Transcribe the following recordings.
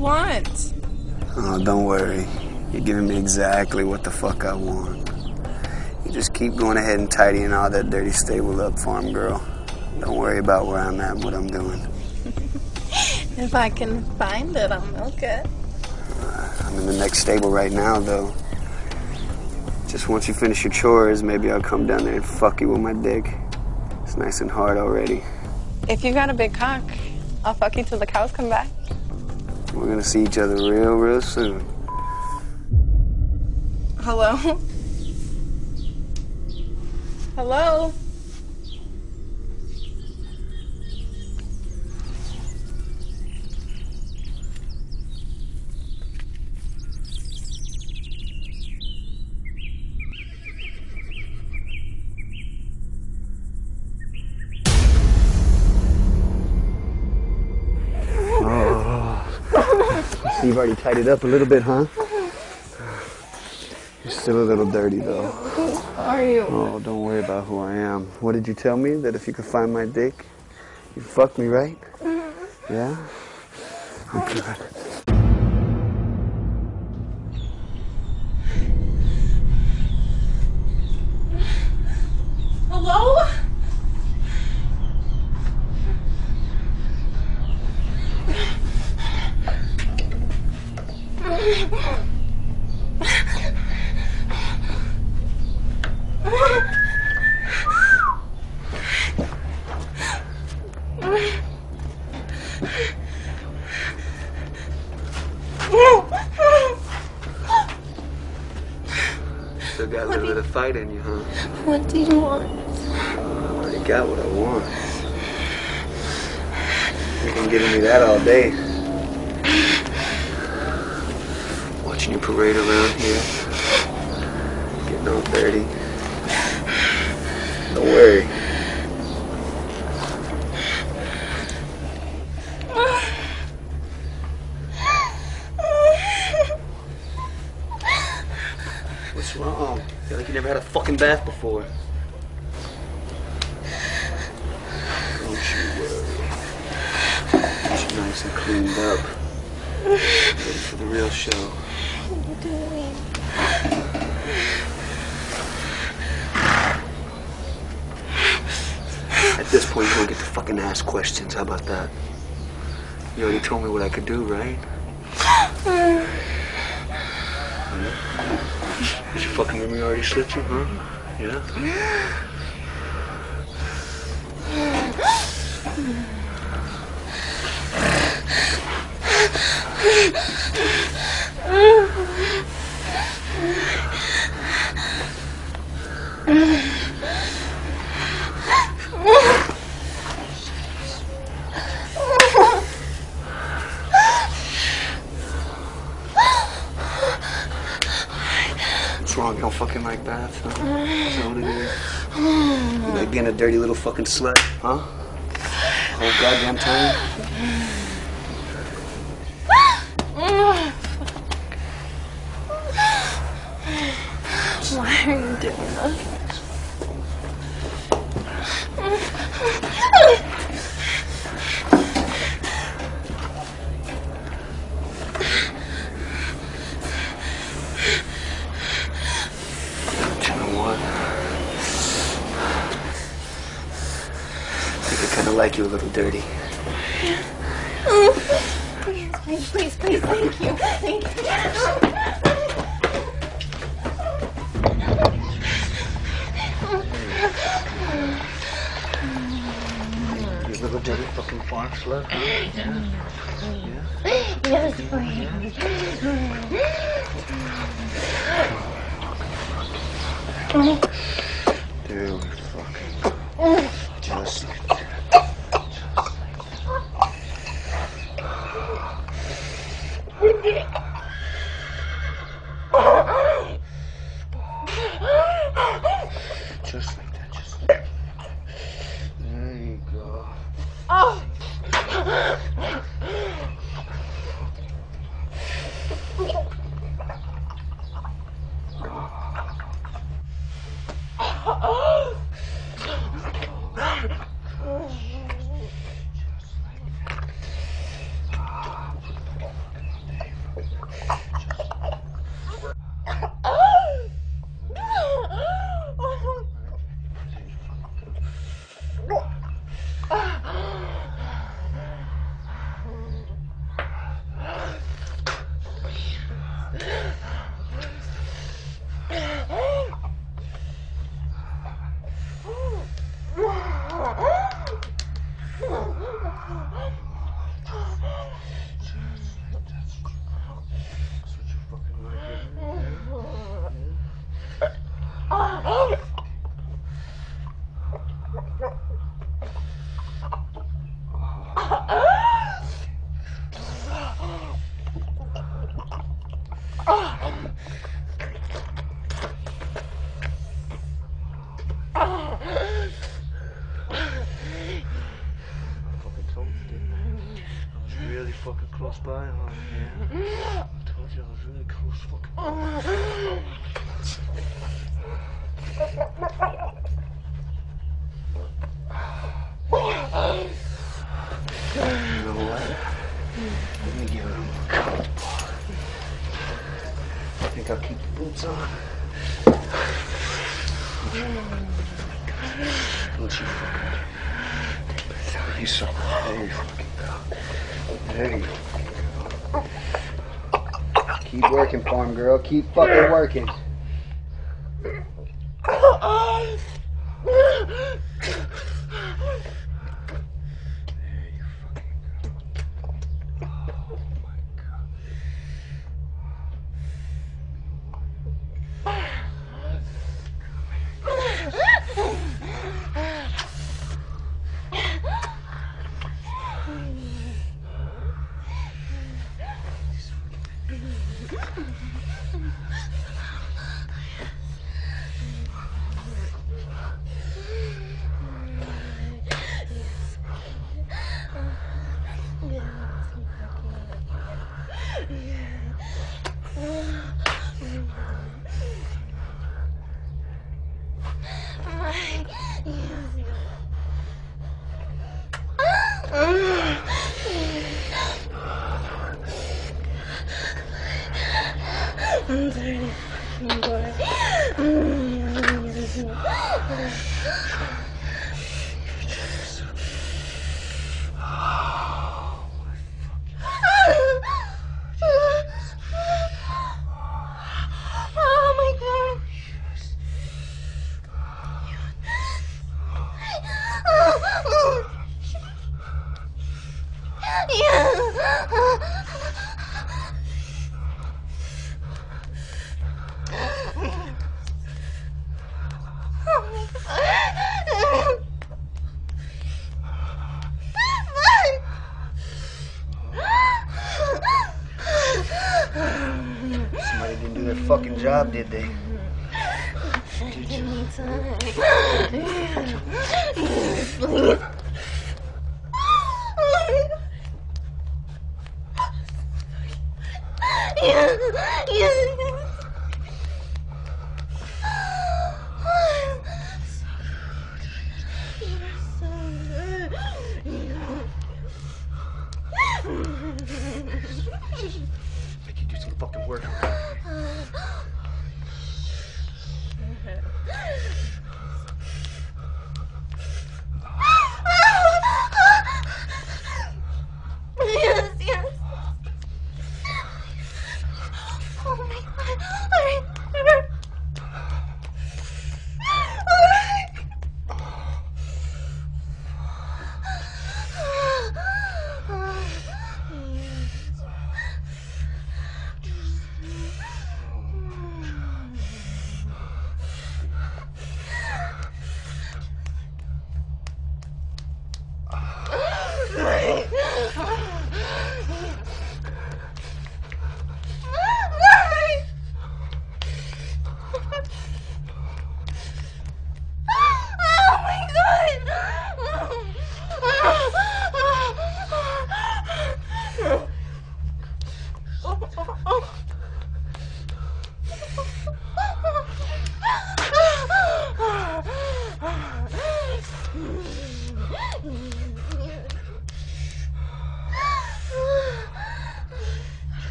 do you want? Oh, don't worry. You're giving me exactly what the fuck I want. You just keep going ahead and tidying all that dirty stable up, farm girl. Don't worry about where I'm at and what I'm doing. If I can find it, I'll milk it. Uh, I'm in the next stable right now, though. Just once you finish your chores, maybe I'll come down there and fuck you with my dick. It's nice and hard already. If you got a big cock, I'll fuck you till the cows come back. We're gonna see each other real, real soon. Hello? Hello? You've already tied it up a little bit, huh? You're still a little dirty, though. Who are you? Oh, don't worry about who I am. What did you tell me? That if you could find my dick, you'd fuck me, right? Mm-hmm. Yeah? Oh, God. Hello? Still got a little bit of fight in you, huh? What do you want? I already got what I want. You've been giving me that all day. Watching you parade around here. Getting all dirty. Don't worry. Had a fucking bath before. Don't you worry. Get you nice and cleaned up. Ready for the real show. What are you doing? At this point, you don't get to fucking ask questions. How about that? You already told me what I could do, right? Yeah? Did you fucking me already slit you, huh? Yeah? What's wrong? You don't fucking like baths, huh? Is that what it is? You like being a dirty little fucking slut, huh? Whole goddamn time? Why are you doing this? Like you a little dirty. Please, please, please, please, thank you. Thank you. You little dirty fucking farm slut, huh? Yes, please. Dude, really fucking close by. Oh, yeah. I told you I was really close. Fucking. I'll keep the boots on. Don't you fucking. Tell you something. There you fucking go. There you go. Keep working for him, girl. Keep fucking working. Oh did they? Make you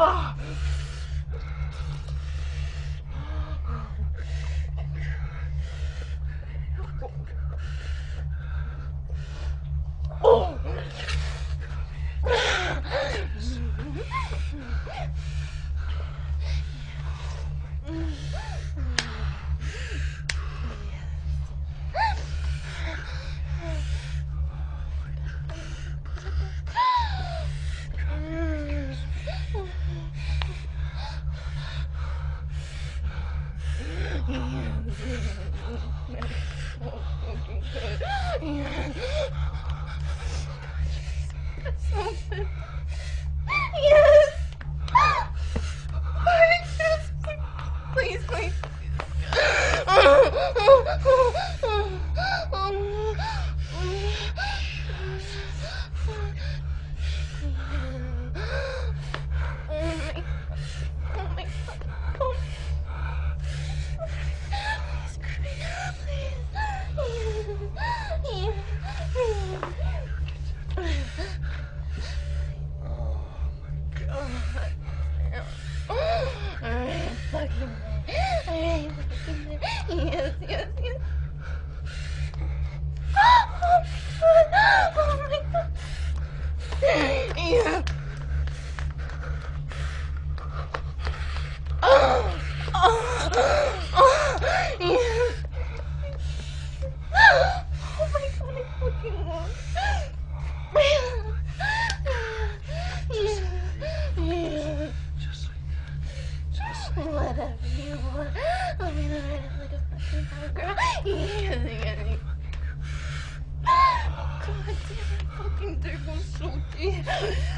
Oh. Deep.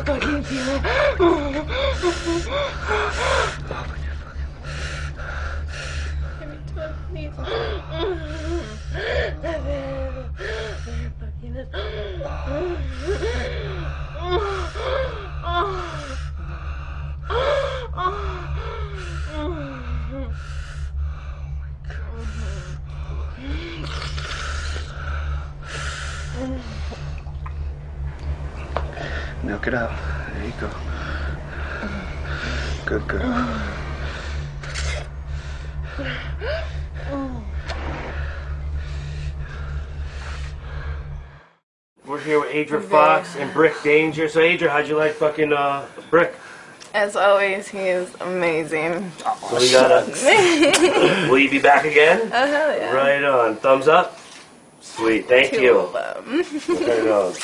I fucking feel it. Give me two, please. Milk it out. There you go. Good girl. We're here with Aidra Fox and Brick Danger. So, Aidra, how'd you like fucking uh, Brick? As always, he is amazing. So we gotta. Will you be back again? Oh, hell yeah. Right on. Thumbs up. Sweet. Thank Two you. of them. Right on.